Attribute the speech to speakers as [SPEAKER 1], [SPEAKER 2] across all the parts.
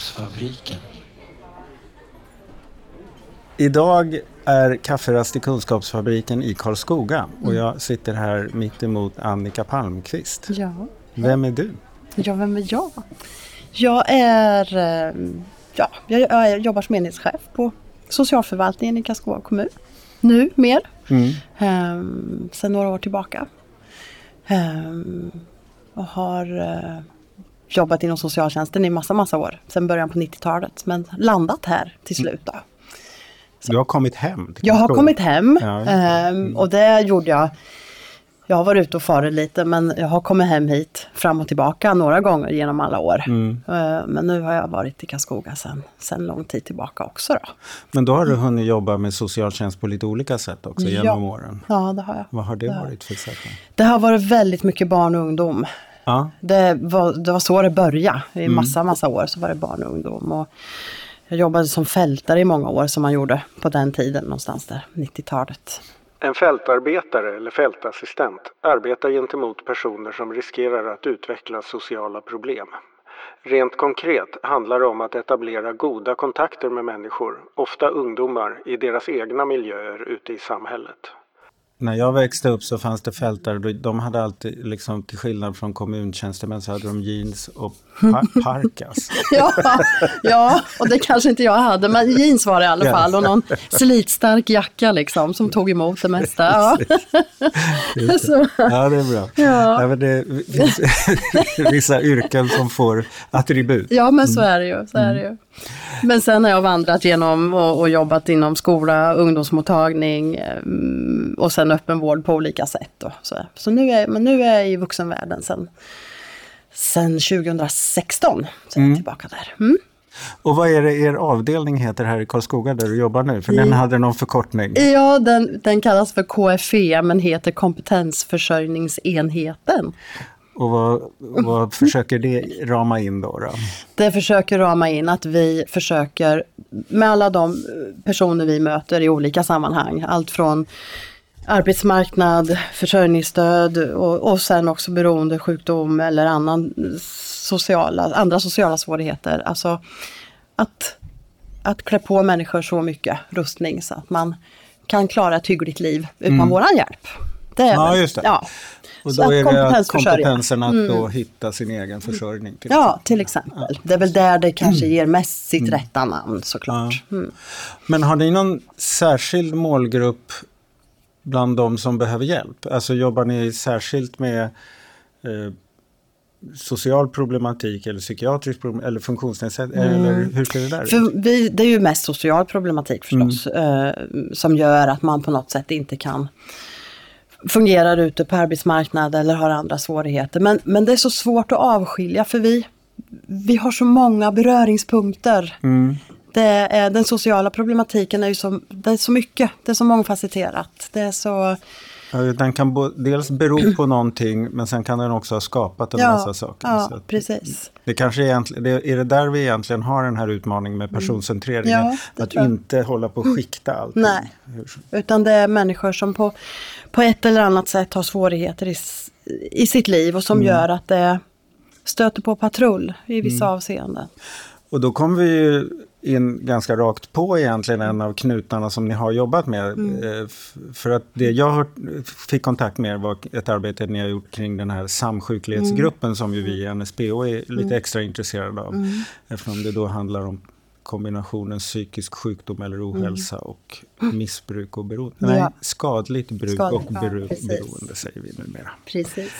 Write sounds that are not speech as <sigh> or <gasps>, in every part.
[SPEAKER 1] Kunskapsfabriken.
[SPEAKER 2] Idag är kafferast i Kunskapsfabriken i Karlskoga och jag sitter här mitt emot Annika Palmqvist.
[SPEAKER 3] Ja.
[SPEAKER 2] Vem är du?
[SPEAKER 3] Ja, vem är jag? Jag är, eh, ja, jag, jobbar som enhetschef på socialförvaltningen i Karlskoga kommun. Nu mer,
[SPEAKER 2] Mm.
[SPEAKER 3] um, sedan några år tillbaka. Ehm, och har eh, jobbat inom socialtjänsten i massa, massa år, sedan början på 90-talet. Men landat här till slut då.
[SPEAKER 2] Du har kommit hem
[SPEAKER 3] Jag har kommit hem
[SPEAKER 2] Ja, det.
[SPEAKER 3] ehm, och det gjorde jag. Jag har varit ute och farit lite men jag har kommit hem hit fram och tillbaka några gånger genom alla år.
[SPEAKER 2] Mm.
[SPEAKER 3] Eh, Men nu har jag varit i Karlskoga sedan, sedan lång tid tillbaka också. Då.
[SPEAKER 2] Men då har du hunnit jobba med socialtjänst på lite olika sätt också genom åren.
[SPEAKER 3] Ja, det har jag.
[SPEAKER 2] Vad har det
[SPEAKER 3] Ja.
[SPEAKER 2] varit för sätt? då?
[SPEAKER 3] Det har varit väldigt mycket barn och ungdom.
[SPEAKER 2] Ja,
[SPEAKER 3] Det var, det var så det började. I
[SPEAKER 2] Mm.
[SPEAKER 3] massa, massa år så var det barn och ungdom. Och jag jobbade som fältare i många år som man gjorde på den tiden någonstans där, 90-talet.
[SPEAKER 4] En fältarbetare eller fältassistent arbetar gentemot personer som riskerar att utveckla sociala problem. Rent konkret handlar det om att etablera goda kontakter med människor, ofta ungdomar, i deras egna miljöer ute i samhället.
[SPEAKER 2] När jag växte upp så fanns det fältare, de- de hade alltid, liksom, till skillnad från kommuntjänstemän, så hade de jeans och pa- <laughs> parkas.
[SPEAKER 3] Ja, ja, och det kanske inte jag hade, men jeans var det i alla
[SPEAKER 2] Ja.
[SPEAKER 3] fall och någon slitstark jacka liksom som tog emot det mesta. <laughs> Ja. Så,
[SPEAKER 2] Ja, det är bra.
[SPEAKER 3] Ja.
[SPEAKER 2] men det finns <laughs> vissa yrken som får attribut.
[SPEAKER 3] ja, men så är det ju. Så är det ju. Men sen har jag vandrat genom och, och jobbat inom skola, ungdomsmottagning mm, och sen öppenvård på olika sätt. Då. Så, så nu, är, men nu är jag i vuxenvärlden sen, sen 2016. Så är jag tillbaka där. Mm.
[SPEAKER 2] Och vad är det er avdelning heter här i Karlskoga där du jobbar nu? För den hade någon förkortning.
[SPEAKER 3] Ja, den, den kallas för KFE men heter kompetensförsörjningsenheten.
[SPEAKER 2] Och vad, vad <laughs> försöker det rama in då? då?
[SPEAKER 3] Det försöker rama in att vi försöker med alla de personer vi möter i olika sammanhang, allt från arbetsmarknad, försörjningsstöd och, och sen också beroendesjukdom eller annan sociala, andra sociala svårigheter. Alltså att, att klä på människor så mycket rustning så att man kan klara ett hyggligt liv utan våran hjälp. Det är
[SPEAKER 2] Ja, just det.
[SPEAKER 3] Ja.
[SPEAKER 2] Och då är det kompetensen att då hitta sin egen försörjning. Till
[SPEAKER 3] Ja, till exempel. Det är väl där det kanske ger mest sitt rätta namn såklart. Mm.
[SPEAKER 2] Men har ni någon särskild målgrupp bland de som behöver hjälp? Alltså jobbar ni särskilt med eh, social problematik eller psykiatrisk problem eller funktionsnedsättning? Eller hur ser det där ut?
[SPEAKER 3] För vi, det är ju mest social problematik förstås. Eh, som gör att man på något sätt inte kan fungera ute på arbetsmarknaden eller har andra svårigheter. Men, men det är så svårt att avskilja för vi, vi har så många beröringspunkter. Det är, den sociala problematiken är ju så, det är så mycket, det är så mångfacetterat. Det är så,
[SPEAKER 2] Den kan dels bero på <clears throat> någonting men sen kan den också ha skapat en
[SPEAKER 3] Ja,
[SPEAKER 2] massa saker.
[SPEAKER 3] ja,
[SPEAKER 2] Så
[SPEAKER 3] precis.
[SPEAKER 2] Det kanske är, det, är det där vi egentligen har den här utmaningen med personcentreringen?
[SPEAKER 3] Mm. Ja,
[SPEAKER 2] att inte hålla på att skikta allting.
[SPEAKER 3] Nej.
[SPEAKER 2] Hur-
[SPEAKER 3] Utan det är människor som på, på ett eller annat sätt har svårigheter i, i sitt liv och som gör att det stöter på patrull i vissa avseenden.
[SPEAKER 2] Och då kommer vi ju in ganska rakt på egentligen en av knutarna som ni har jobbat med.
[SPEAKER 3] Mm.
[SPEAKER 2] Eh, För att det jag fick kontakt med var ett arbete ni har gjort kring den här samsjuklighetsgruppen som ju vi i NSPO är lite extra intresserade av. Eftersom det då handlar om kombinationen psykisk sjukdom eller ohälsa och missbruk och beroende. Nej,
[SPEAKER 3] Ja.
[SPEAKER 2] skadligt bruk
[SPEAKER 3] Skadligt,
[SPEAKER 2] och
[SPEAKER 3] ja,
[SPEAKER 2] bero-
[SPEAKER 3] precis.
[SPEAKER 2] beroende säger vi numera.
[SPEAKER 3] Precis.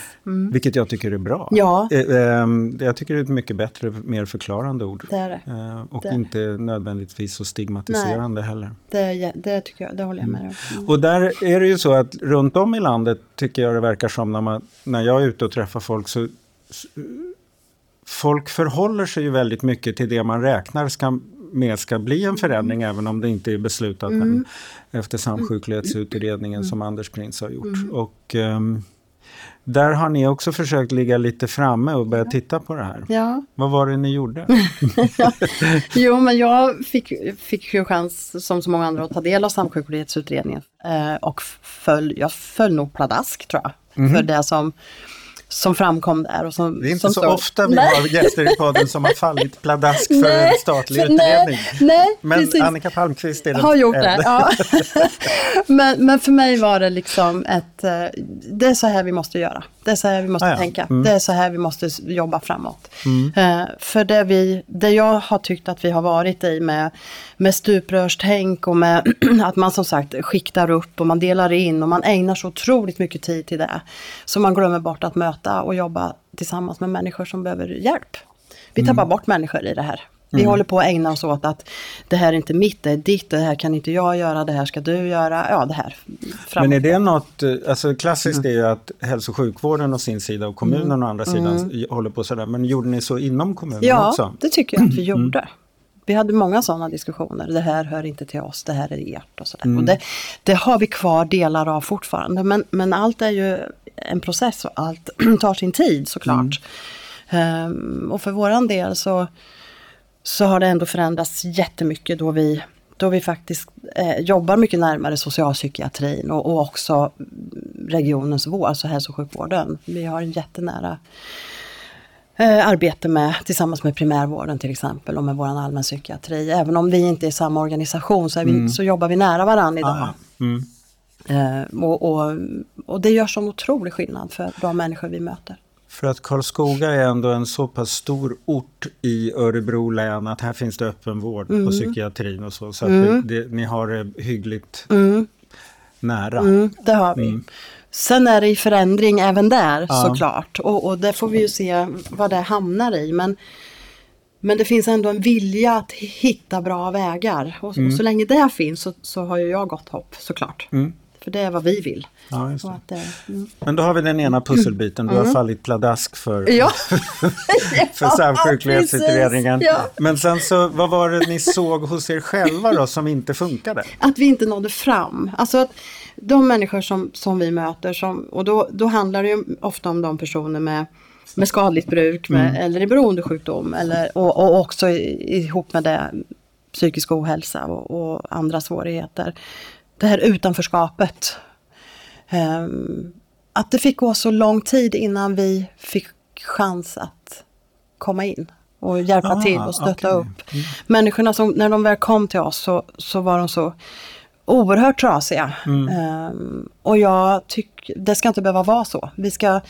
[SPEAKER 2] Vilket jag tycker är bra.
[SPEAKER 3] Ja.
[SPEAKER 2] Eh, ehm, Jag tycker det är ett mycket bättre, mer förklarande ord.
[SPEAKER 3] Det är det.
[SPEAKER 2] Eh, Och
[SPEAKER 3] Det.
[SPEAKER 2] inte nödvändigtvis så stigmatiserande heller.
[SPEAKER 3] Det, det tycker jag, det håller jag med om. Mm.
[SPEAKER 2] Och där är det ju så att runt om i landet tycker jag det verkar som när, man, när jag är ute och träffar folk så Folk förhåller sig ju väldigt mycket till det man räknar ska, med ska bli en förändring även om det inte är beslutat men efter samsjuklighetsutredningen som Anders Prins har gjort. Och ehm, där har ni också försökt ligga lite framme och börja titta på det här.
[SPEAKER 3] Ja.
[SPEAKER 2] Vad var det ni gjorde? <laughs>
[SPEAKER 3] Jo, men jag fick, fick ju chans som så många andra att ta del av samsjuklighetsutredningen. Eh, och föll, jag föll nog pladask tror jag. För det som som framkom där. Och som,
[SPEAKER 2] Det är inte så
[SPEAKER 3] står-
[SPEAKER 2] ofta vi
[SPEAKER 3] Nej.
[SPEAKER 2] har gäster i podden som har fallit pladask för
[SPEAKER 3] Nej,
[SPEAKER 2] en statlig
[SPEAKER 3] för- nej,
[SPEAKER 2] utredning.
[SPEAKER 3] nej,
[SPEAKER 2] Men
[SPEAKER 3] precis.
[SPEAKER 2] Annika Palmqvist är den
[SPEAKER 3] har gjort det. Ja. <laughs> men, men för mig var det liksom ett, eh, det är så här vi måste göra. Det är så här vi måste
[SPEAKER 2] Ah, ja.
[SPEAKER 3] tänka.
[SPEAKER 2] Mm.
[SPEAKER 3] Det är så här vi måste jobba framåt. Eh, för det, vi, det jag har tyckt att vi har varit i med, med stuprörstänk och med <clears throat> att man som sagt skiktar upp och man delar in och man ägnar så otroligt mycket tid till det. Så man glömmer bort att möta och jobba tillsammans med människor som behöver hjälp. Vi tappar bort människor i det här. Vi håller på att ägna oss åt att det här är inte mitt, det är ditt, det här kan inte jag göra, det här ska du göra. Ja, det här. framåt.
[SPEAKER 2] Men är det något, eh, alltså klassiskt är ju att hälso och sjukvården å sin sida och kommunen å andra sidan i- håller på sådär. Men gjorde ni så inom kommunen
[SPEAKER 3] Mm. Ja,
[SPEAKER 2] också?
[SPEAKER 3] det tycker jag att vi gjorde. Vi hade många sådana diskussioner. Det här hör inte till oss, det här är ert och sådär. Och det, det har vi kvar delar av fortfarande. Men, men allt är ju en process och allt <clears throat> tar sin tid såklart. Ehm, och för våran del så, så har det ändå förändrats jättemycket då vi, då vi faktiskt eh, jobbar mycket närmare socialpsykiatrin och, och också regionens vård, alltså hälso och sjukvården. Vi har en jättenära eh, arbete med tillsammans med primärvården till exempel och med vår allmänpsykiatri. Även om vi inte är samma organisation så, vi, så jobbar vi nära varandra idag.
[SPEAKER 2] Ah, mm.
[SPEAKER 3] Eh, och, och, och det gör sån otrolig skillnad för de människor vi möter.
[SPEAKER 2] För att Karlskoga är ändå en så pass stor ort i Örebro län att här finns det öppenvård
[SPEAKER 3] Mm.
[SPEAKER 2] och psykiatrin och så. Så att det, det, ni har det hyggligt nära.
[SPEAKER 3] Mm, det har vi. Sen är det i förändring även där
[SPEAKER 2] Ja.
[SPEAKER 3] såklart. Och, och det får vi ju se vad det hamnar i. Men, men det finns ändå en vilja att hitta bra vägar. Och, och så länge det finns så, så har ju jag gott hopp såklart.
[SPEAKER 2] Mm.
[SPEAKER 3] För det är vad vi vill.
[SPEAKER 2] Ja, just
[SPEAKER 3] Och
[SPEAKER 2] det.
[SPEAKER 3] att, det- mm.
[SPEAKER 2] Men då har vi den ena pusselbiten. Du har fallit pladask för, <laughs>
[SPEAKER 3] Ja, <laughs>
[SPEAKER 2] för samsjuklighetsutredningen.
[SPEAKER 3] ja.
[SPEAKER 2] Men sen så, vad var det ni såg hos er själva då som inte funkade?
[SPEAKER 3] att vi inte nådde fram. Alltså att de människor som, som vi möter, som, och då, då handlar det ju ofta om de personer med, med skadligt bruk med, eller i beroendesjukdom eller, och, och också i, ihop med det psykisk ohälsa och, och andra svårigheter. Det här utanförskapet. Ehm, att det fick gå så lång tid innan vi fick chans att komma in och hjälpa
[SPEAKER 2] Ah,
[SPEAKER 3] till och stötta
[SPEAKER 2] okej.
[SPEAKER 3] upp. Människorna som, när de väl kom till oss så, så var de så oerhört trasiga. Ehm, och jag tycker, det ska inte behöva vara så. Vi ska,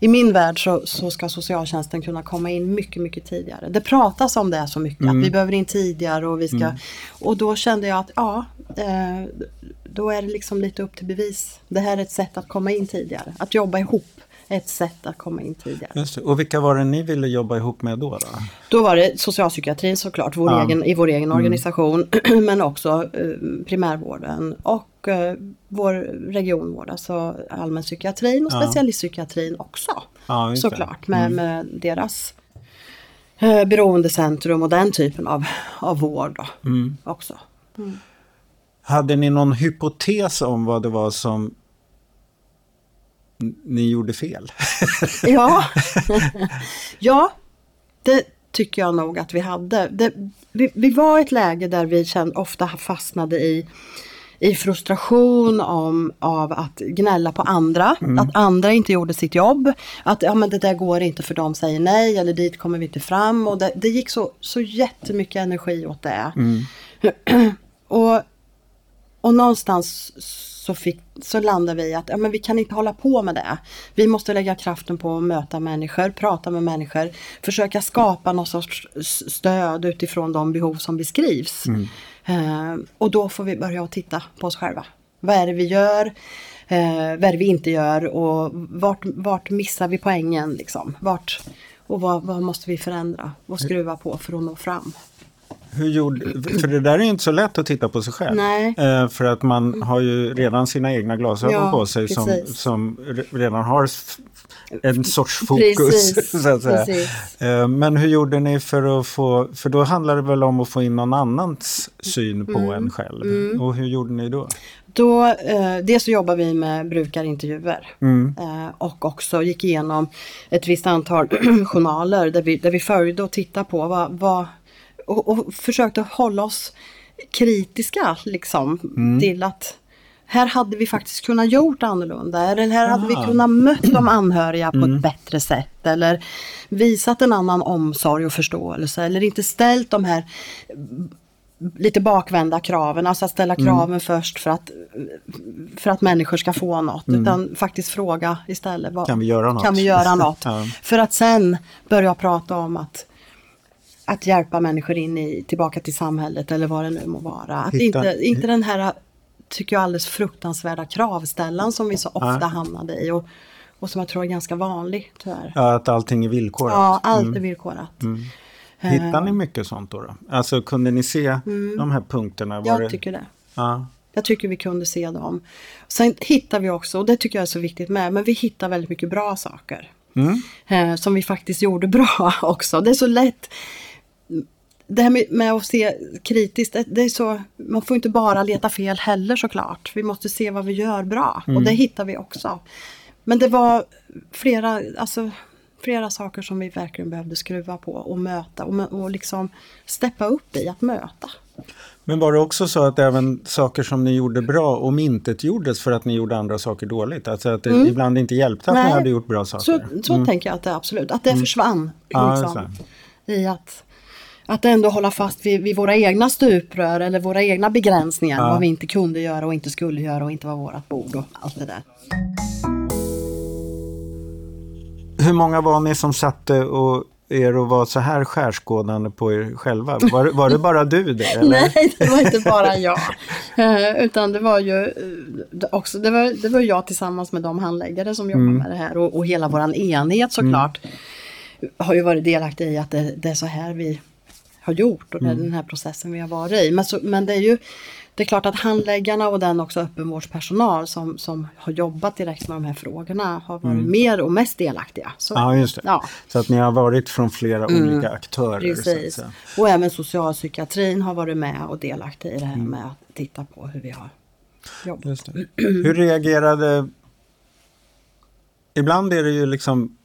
[SPEAKER 3] I min värld så, så ska socialtjänsten kunna komma in mycket, mycket tidigare. Det pratas om det så mycket, att vi behöver in tidigare och vi ska... Och då kände jag att ja, eh, då är det liksom lite upp till bevis. Det här är ett sätt att komma in tidigare. Att jobba ihop ett sätt att komma in tidigare.
[SPEAKER 2] Och vilka var det ni ville jobba ihop med då? då?
[SPEAKER 3] Då var det socialpsykiatrin såklart, vår
[SPEAKER 2] Ja.
[SPEAKER 3] egen, i vår egen organisation, <clears throat> men också eh, primärvården och eh, vår regionvård, alltså allmänpsykiatrin och
[SPEAKER 2] Ja.
[SPEAKER 3] specialistpsykiatrin också.
[SPEAKER 2] Ja,
[SPEAKER 3] såklart, med, med deras eh, beroendecentrum och den typen av, av vård då,
[SPEAKER 2] Mm.
[SPEAKER 3] också.
[SPEAKER 2] Hade ni någon hypotes om vad det var som ni gjorde fel? <laughs>
[SPEAKER 3] Ja, ja det tycker jag nog att vi hade. Det, vi, vi var i ett läge där vi kände, ofta fastnade i, i frustration om, av att gnälla på andra. Att andra inte gjorde sitt jobb. Att ja, men det där går inte för de säger nej eller dit kommer vi inte fram. Och det, det gick så, så jättemycket energi åt det. <clears throat> och, och någonstans så, fick, så landade vi att ja, men vi kan inte hålla på med det. Vi måste lägga kraften på att möta människor, prata med människor, försöka skapa någon sorts stöd utifrån de behov som beskrivs. Eh, och då får vi börja titta på oss själva. Vad är det vi gör? Eh, vad är det vi inte gör? Och vart, vart missar vi poängen? Liksom? Vart, och vad, vad måste vi förändra och skruva på för att nå fram?
[SPEAKER 2] Hur gjorde, för det där är inte så lätt att titta på sig själv. Eh, för att man har ju redan sina egna glasögon
[SPEAKER 3] Ja,
[SPEAKER 2] på sig som,
[SPEAKER 3] precis.
[SPEAKER 2] som re- redan har en sorts fokus. <laughs>
[SPEAKER 3] Precis.
[SPEAKER 2] Eh, Men hur gjorde ni för att få, för då handlar det väl om att få in någon annans syn på
[SPEAKER 3] Mm.
[SPEAKER 2] en själv. Och hur gjorde ni då?
[SPEAKER 3] Då, eh, dels så jobbar vi med brukarintervjuer
[SPEAKER 2] Mm.
[SPEAKER 3] eh, och också gick igenom ett visst antal <clears throat> journaler där vi, där vi följde och tittade på vad, vad och, och försökte hålla oss kritiska liksom till att här hade vi faktiskt kunnat gjort annorlunda. Eller här hade vi
[SPEAKER 2] Aha.
[SPEAKER 3] kunnat mött de anhöriga på
[SPEAKER 2] Mm.
[SPEAKER 3] ett bättre sätt. Eller visat en annan omsorg och förståelse. Eller inte ställt de här lite bakvända kraven. Alltså att ställa
[SPEAKER 2] Mm.
[SPEAKER 3] kraven först för att, för att människor ska få något. Utan faktiskt fråga istället. Vad,
[SPEAKER 2] Mm. Kan vi göra något?
[SPEAKER 3] Kan vi göra <laughs> något?
[SPEAKER 2] Ja.
[SPEAKER 3] För att sen börja prata om att att hjälpa människor in i, tillbaka till samhället eller vad det nu må vara. Att
[SPEAKER 2] Hitta-
[SPEAKER 3] inte, inte den här, tycker jag, alldeles fruktansvärda kravställan som vi så ofta
[SPEAKER 2] Ja.
[SPEAKER 3] hamnade i. Och, och som jag tror är ganska vanlig tyvärr.
[SPEAKER 2] Ja, att allting är villkorat.
[SPEAKER 3] Ja, allt är villkorat.
[SPEAKER 2] Hittar ni mycket sånt då? då? Alltså kunde ni se de här punkterna? Var
[SPEAKER 3] Jag
[SPEAKER 2] det...
[SPEAKER 3] tycker det.
[SPEAKER 2] Ja.
[SPEAKER 3] Jag tycker vi kunde se dem. Sen hittar vi också, och det tycker jag är så viktigt med, men vi hittar väldigt mycket bra saker.
[SPEAKER 2] Mm.
[SPEAKER 3] Eh, som vi faktiskt gjorde <laughs> bra också. Det är så lätt. Det här med, med att se kritiskt, det, är så, man får inte bara leta fel heller såklart. Vi måste se vad vi gör bra och det hittar vi också. Men det var flera, alltså, flera saker som vi verkligen behövde skruva på och möta och, och liksom steppa upp i att möta.
[SPEAKER 2] Men var det också så att även saker som ni gjorde bra omintetgjordes för att ni gjorde andra saker dåligt? Alltså att det ibland inte hjälpte att ni
[SPEAKER 3] Mm. Nej,
[SPEAKER 2] hade gjort bra
[SPEAKER 3] Så,
[SPEAKER 2] saker?
[SPEAKER 3] så tänker jag att det absolut, att det försvann.
[SPEAKER 2] Mm. Ja,
[SPEAKER 3] liksom,
[SPEAKER 2] just
[SPEAKER 3] I att, att ändå hålla fast vid, vid våra egna stuprör eller våra egna begränsningar.
[SPEAKER 2] Ja.
[SPEAKER 3] Vad vi inte kunde göra och inte skulle göra och inte var vårat bord och allt det där.
[SPEAKER 2] Hur många var ni som satte och er och var så här skärskådande på er själva? Var, det- var det bara du det? <laughs> Eller?
[SPEAKER 3] Nej, det var inte bara <laughs> jag. Eh, Utan det var ju eh, också, det var, det var jag tillsammans med de handläggare som jobbar
[SPEAKER 2] Mm.
[SPEAKER 3] med det här. Och, och hela våran enhet såklart har ju varit delaktig i att det, det är så här vi har gjort och
[SPEAKER 2] Mm.
[SPEAKER 3] den här processen vi har varit i. Men, så, men det är ju det är klart att handläggarna och den också öppenvårdspersonal som, som har jobbat direkt med de här frågorna har varit mer och mest delaktiga. Så,
[SPEAKER 2] Mm. Ja, just det.
[SPEAKER 3] Ja.
[SPEAKER 2] Så att ni har varit från flera olika aktörer.
[SPEAKER 3] Precis. Och även socialpsykiatrin har varit med och delaktig i det här
[SPEAKER 2] Mm.
[SPEAKER 3] med att titta på hur vi har jobbat.
[SPEAKER 2] Just det. Hur reagerade... Ibland är det ju liksom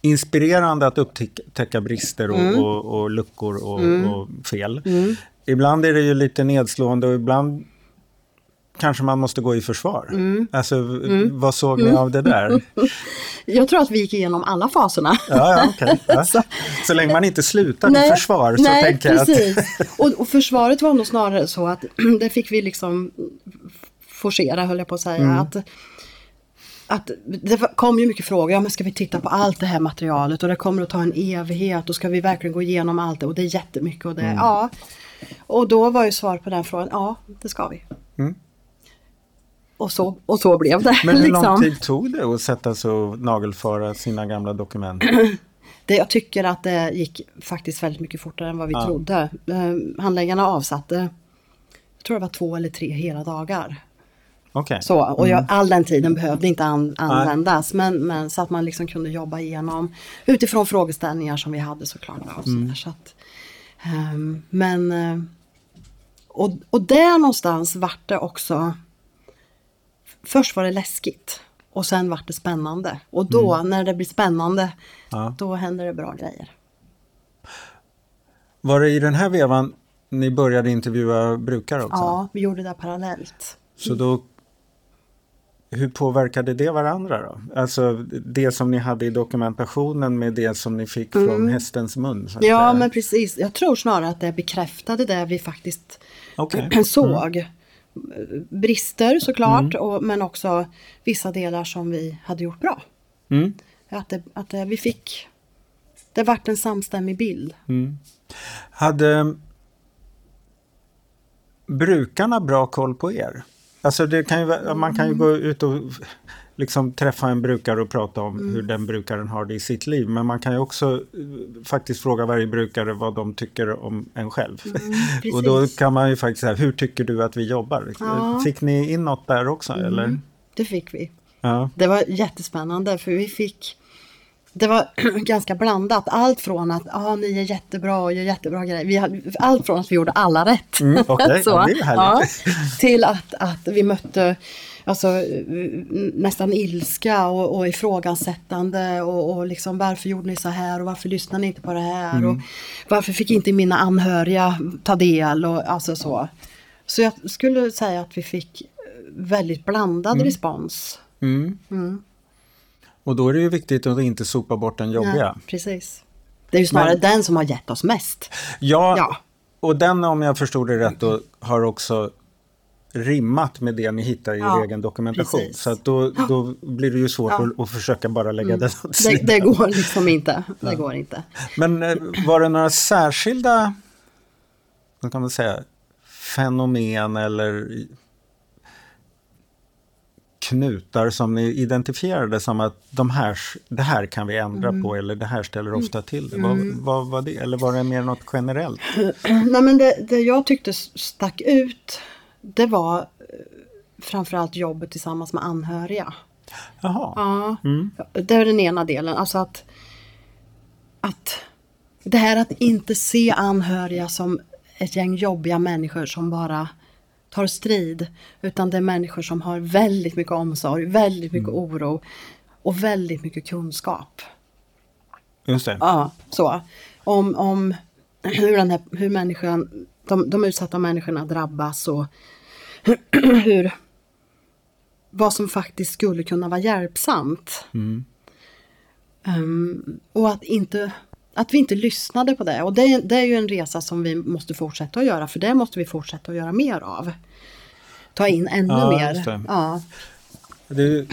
[SPEAKER 2] inspirerande att upptäcka brister och,
[SPEAKER 3] Mm.
[SPEAKER 2] och, och luckor och, och fel. Ibland är det ju lite nedslående och ibland kanske man måste gå i försvar.
[SPEAKER 3] Mm.
[SPEAKER 2] Alltså, vad såg ni av det där? <laughs>
[SPEAKER 3] Jag tror att vi gick igenom alla faserna.
[SPEAKER 2] Ja, ja, okej. <laughs> Ja.
[SPEAKER 3] Så-
[SPEAKER 2] Så länge man inte slutar i försvar så
[SPEAKER 3] nej,
[SPEAKER 2] tänker jag att...
[SPEAKER 3] Och, och försvaret var nog snarare så att <clears throat> det fick vi liksom forcera höll jag på att säga.
[SPEAKER 2] Mm.
[SPEAKER 3] Att, att det kom ju mycket frågor, ja men ska vi titta på allt det här materialet och det kommer att ta en evighet och ska vi verkligen gå igenom allt det och det är jättemycket och det,
[SPEAKER 2] Mm.
[SPEAKER 3] ja. Och då var ju svar på den frågan, ja det ska vi.
[SPEAKER 2] Mm.
[SPEAKER 3] Och, så, och så blev det.
[SPEAKER 2] Men hur lång
[SPEAKER 3] liksom.
[SPEAKER 2] tid tog det att sätta sig och nagelföra sina gamla dokument? <clears throat>
[SPEAKER 3] Det, jag tycker att det gick faktiskt väldigt mycket fortare än vad vi
[SPEAKER 2] Ja.
[SPEAKER 3] trodde. Eh, handläggarna avsatte, jag tror det var två eller tre hela dagar.
[SPEAKER 2] Okej.
[SPEAKER 3] Så, och jag, all den tiden behövde inte an, användas. Men, men så att man liksom kunde jobba igenom utifrån frågeställningar som vi hade såklart. Och så där, så att, ehm, men eh, och, och där någonstans vart det också Först var det läskigt och sen vart det spännande. Och då när det blir spännande
[SPEAKER 2] Ja.
[SPEAKER 3] då händer det bra grejer.
[SPEAKER 2] Var det i den här vevan ni började intervjua brukare också?
[SPEAKER 3] Ja, vi gjorde det parallellt.
[SPEAKER 2] Så då, hur påverkade det varandra då? Alltså det som ni hade i dokumentationen med det som ni fick från hästens mun?
[SPEAKER 3] Mm. Ja, men precis. Jag tror snarare att det bekräftade det vi faktiskt
[SPEAKER 2] Okej. <clears throat>
[SPEAKER 3] såg. Brister såklart,
[SPEAKER 2] Mm.
[SPEAKER 3] och, men också vissa delar som vi hade gjort bra.
[SPEAKER 2] Mm.
[SPEAKER 3] Att, det, att det, vi fick, det vart en samstämmig bild.
[SPEAKER 2] Hade brukarna bra koll på er? Alltså det kan ju, man kan ju gå ut och liksom träffa en brukare och prata om
[SPEAKER 3] Mm.
[SPEAKER 2] hur den brukaren har det i sitt liv. Men man kan ju också eh, faktiskt fråga varje brukare vad de tycker om en själv. <laughs> och då
[SPEAKER 3] Mm,
[SPEAKER 2] kan man ju faktiskt säga, hur tycker du att vi jobbar?
[SPEAKER 3] Ja. Mm.
[SPEAKER 2] Fick ni in något där också eller?
[SPEAKER 3] Det fick vi.
[SPEAKER 2] Ja.
[SPEAKER 3] Det var jättespännande för vi fick det var <clears throat> ganska blandat. Allt från att ah, ni är jättebra och gör jättebra grejer. Vi allt från att vi gjorde alla rätt.
[SPEAKER 2] Mm, <laughs> okej.
[SPEAKER 3] Så,
[SPEAKER 2] Ja, härligt.
[SPEAKER 3] till att, att vi mötte alltså, nästan ilska och, och ifrågasättande och, och liksom varför gjorde ni så här och varför lyssnade ni inte på det här
[SPEAKER 2] Mm.
[SPEAKER 3] och varför fick inte mina anhöriga ta del och alltså så. Så jag skulle säga att vi fick väldigt blandad respons.
[SPEAKER 2] Mm. Och då är det ju viktigt att inte sopa bort den jobbiga.
[SPEAKER 3] Ja, precis. Det är ju snarare
[SPEAKER 2] Men-
[SPEAKER 3] den som har gett oss mest.
[SPEAKER 2] Ja,
[SPEAKER 3] Ja.
[SPEAKER 2] och den om jag förstod det rätt då, har också rimmat med det ni hittar i
[SPEAKER 3] Ja,
[SPEAKER 2] er egen dokumentation.
[SPEAKER 3] precis.
[SPEAKER 2] Så att då, då blir det ju svårt
[SPEAKER 3] Ja. Mm.
[SPEAKER 2] att, att försöka bara lägga åt
[SPEAKER 3] Det,
[SPEAKER 2] sidan.
[SPEAKER 3] det går liksom inte. Det går inte.
[SPEAKER 2] Men eh, var det några särskilda vad kan man säga, fenomen eller knutar som ni identifierade som att de här, det här kan vi ändra
[SPEAKER 3] Mm.
[SPEAKER 2] på eller det här ställer ofta till det. Vad, vad var det? Eller var det mer något generellt? <clears throat>
[SPEAKER 3] Nej, men det, det jag tyckte stack ut det var eh, framförallt jobbet tillsammans med anhöriga.
[SPEAKER 2] Jaha.
[SPEAKER 3] Ja, det är den ena delen. Alltså att, att det här att inte se anhöriga som ett gäng jobbiga människor som bara tar strid. Utan det är människor som har väldigt mycket omsorg, väldigt mycket oro och väldigt mycket kunskap.
[SPEAKER 2] Just det.
[SPEAKER 3] Ja, så. Om, om <clears throat> hur, den här, hur människan, de, de utsatta människorna drabbas och <clears throat> hur, vad som faktiskt skulle kunna vara hjälpsamt. Ehm, och att, inte, att vi inte lyssnade på det. Och det, det är ju en resa som vi måste fortsätta att göra, för det måste vi fortsätta att göra mer av. Ta in ännu
[SPEAKER 2] Ja,
[SPEAKER 3] mer.
[SPEAKER 2] det.
[SPEAKER 3] Ja,
[SPEAKER 2] Det är,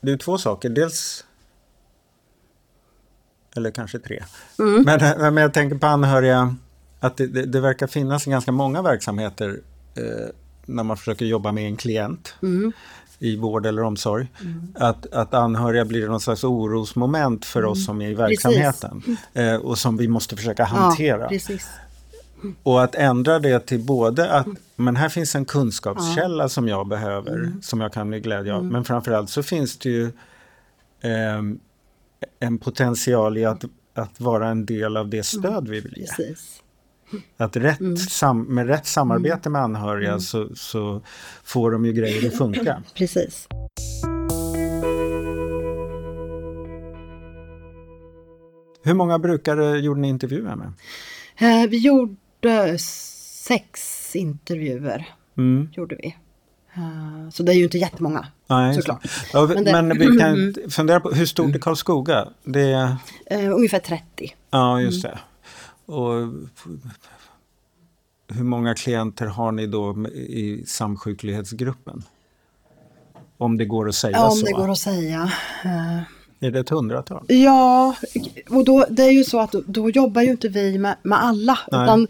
[SPEAKER 2] det är två saker. Dels eller kanske tre.
[SPEAKER 3] Mm.
[SPEAKER 2] Men, men jag tänker på anhöriga, att det, det, det verkar finnas ganska många verksamheter eh, när man försöker jobba med en klient
[SPEAKER 3] Mm.
[SPEAKER 2] I vård eller omsorg. Att, att anhöriga blir någon slags orosmoment för oss som är i verksamheten eh, och som vi måste försöka hantera.
[SPEAKER 3] ja.
[SPEAKER 2] Och att ändra det till både att men här finns en kunskapskälla som jag behöver,
[SPEAKER 3] Mm.
[SPEAKER 2] som jag kan bli glädje av. Men framförallt så finns det ju ehm, en potential i att, att vara en del av det stöd vi vill ge.
[SPEAKER 3] precis.
[SPEAKER 2] Att rätt
[SPEAKER 3] Mm.
[SPEAKER 2] sam, med rätt samarbete med anhöriga så, så får de ju grejer att funka. <clears throat>
[SPEAKER 3] Precis.
[SPEAKER 2] Hur många brukare gjorde ni intervjuer med?
[SPEAKER 3] Eh, vi gjorde sex intervjuer.
[SPEAKER 2] Mm.
[SPEAKER 3] Gjorde vi. Eh, så det är ju inte jättemånga.
[SPEAKER 2] Nej,
[SPEAKER 3] Såklart.
[SPEAKER 2] Ja,
[SPEAKER 3] Men det-
[SPEAKER 2] men vi kan <clears throat> fundera på hur stort är Karlskoga? Det är,
[SPEAKER 3] Eh, ungefär 30.
[SPEAKER 2] ja, just det. Och hur många klienter har ni då i samsjuklighetsgruppen? Om det går att säga
[SPEAKER 3] Ja, om
[SPEAKER 2] så.
[SPEAKER 3] det går att säga. Eh,
[SPEAKER 2] Är det ett hundratal?
[SPEAKER 3] ja, och då, det är ju så att då, jobbar ju inte vi med, med alla.
[SPEAKER 2] Nej.
[SPEAKER 3] Utan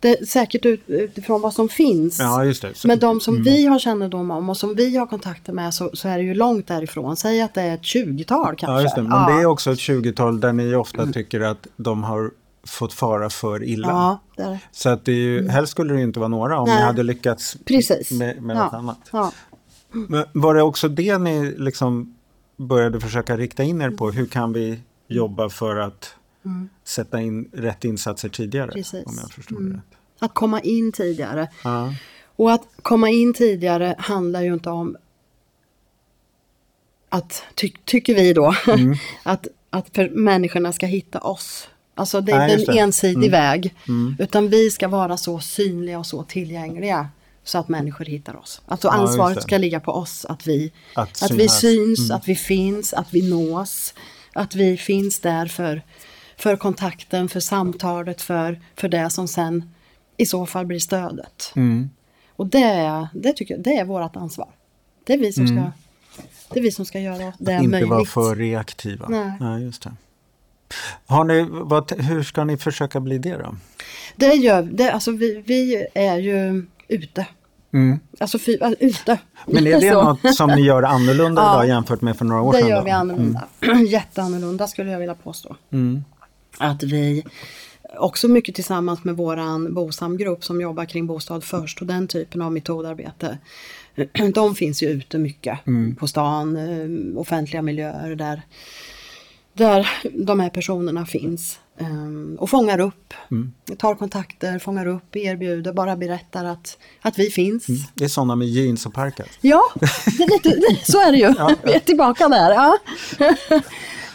[SPEAKER 3] det är säkert ut, utifrån vad som finns.
[SPEAKER 2] Ja, just det. Så-
[SPEAKER 3] Men de som vi har kännedom om och som vi har kontakter med så, så är det ju långt därifrån. Säg att det är ett 20-tal kanske.
[SPEAKER 2] Ja, just det. Men
[SPEAKER 3] ja.
[SPEAKER 2] det är också ett 20-tal där ni ofta tycker att de har fått fara för illa.
[SPEAKER 3] Ja, det är det.
[SPEAKER 2] Så att det är ju, helst skulle det inte vara några om ni
[SPEAKER 3] Nej.
[SPEAKER 2] hade lyckats
[SPEAKER 3] Precis.
[SPEAKER 2] med, med
[SPEAKER 3] ja.
[SPEAKER 2] något annat.
[SPEAKER 3] Ja.
[SPEAKER 2] Men var det också det ni liksom började försöka rikta in er på? Hur kan vi jobba för att sätta in rätt insatser tidigare?
[SPEAKER 3] Mm. Precis. Mm.
[SPEAKER 2] Om jag förstår det rätt.
[SPEAKER 3] Att komma in tidigare.
[SPEAKER 2] Ja.
[SPEAKER 3] Och att komma in tidigare handlar ju inte om att, ty tycker vi då,
[SPEAKER 2] Mm. <laughs>
[SPEAKER 3] att, att människorna ska hitta oss. Alltså det är
[SPEAKER 2] Nej,
[SPEAKER 3] inte
[SPEAKER 2] just
[SPEAKER 3] en
[SPEAKER 2] det. Mm.
[SPEAKER 3] ensidig väg. Utan vi ska vara så synliga och så tillgängliga så att människor hittar oss. Alltså
[SPEAKER 2] Ja,
[SPEAKER 3] ansvaret
[SPEAKER 2] det.
[SPEAKER 3] ska ligga på oss att vi,
[SPEAKER 2] Att
[SPEAKER 3] att vi syns, att vi finns, att vi nås. Att vi finns där för, för kontakten, för samtalet, för, för det som sen i så fall blir stödet.
[SPEAKER 2] Mm.
[SPEAKER 3] Och det, är- det tycker jag, det är vårt ansvar. Det är vi som ska, det är vi som ska göra det
[SPEAKER 2] Mm. Inte
[SPEAKER 3] möjligt.
[SPEAKER 2] vara för reaktiva.
[SPEAKER 3] Nej.
[SPEAKER 2] just det. Har ni, vad, hur ska ni försöka bli det då?
[SPEAKER 3] Det gör det, alltså vi, vi är ju ute.
[SPEAKER 2] Mm.
[SPEAKER 3] Alltså fy, äh, ute.
[SPEAKER 2] Men är <laughs> det
[SPEAKER 3] Så.
[SPEAKER 2] något som ni gör annorlunda <laughs>
[SPEAKER 3] Ja.
[SPEAKER 2] idag jämfört med för några år
[SPEAKER 3] Det
[SPEAKER 2] sedan?
[SPEAKER 3] gör
[SPEAKER 2] då?
[SPEAKER 3] vi annorlunda. <clears throat> Jätteannorlunda skulle jag vilja påstå.
[SPEAKER 2] Mm.
[SPEAKER 3] Att vi också mycket tillsammans med våran BOSAM-grupp som jobbar kring bostad först och den typen av metodarbete. <clears throat> De finns ju ute mycket på stan, eh, offentliga miljöer där, där de här personerna finns. eh, Och fångar upp, tar kontakter, fångar upp, erbjuder, bara berättar att, att vi finns.
[SPEAKER 2] Det är sådana med jeans och parkat.
[SPEAKER 3] Ja, <laughs> det är lite, så är det ju. Vi är tillbaka där. Ja. <laughs>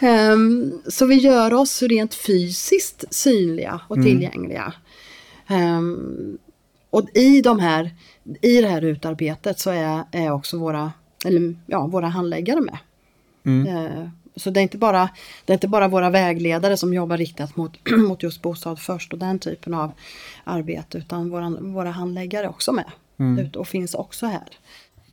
[SPEAKER 3] Ehm, så vi gör oss rent fysiskt synliga och tillgängliga. Ehm, och i, de här, i det här utarbetet så är, är också våra, eller, ja, våra handläggare med. Eh, så det är, inte bara, det är inte bara våra vägledare som jobbar riktat mot, <clears throat> mot just bostad först och den typen av arbete utan våra, våra handläggare också med. Ut, och finns också här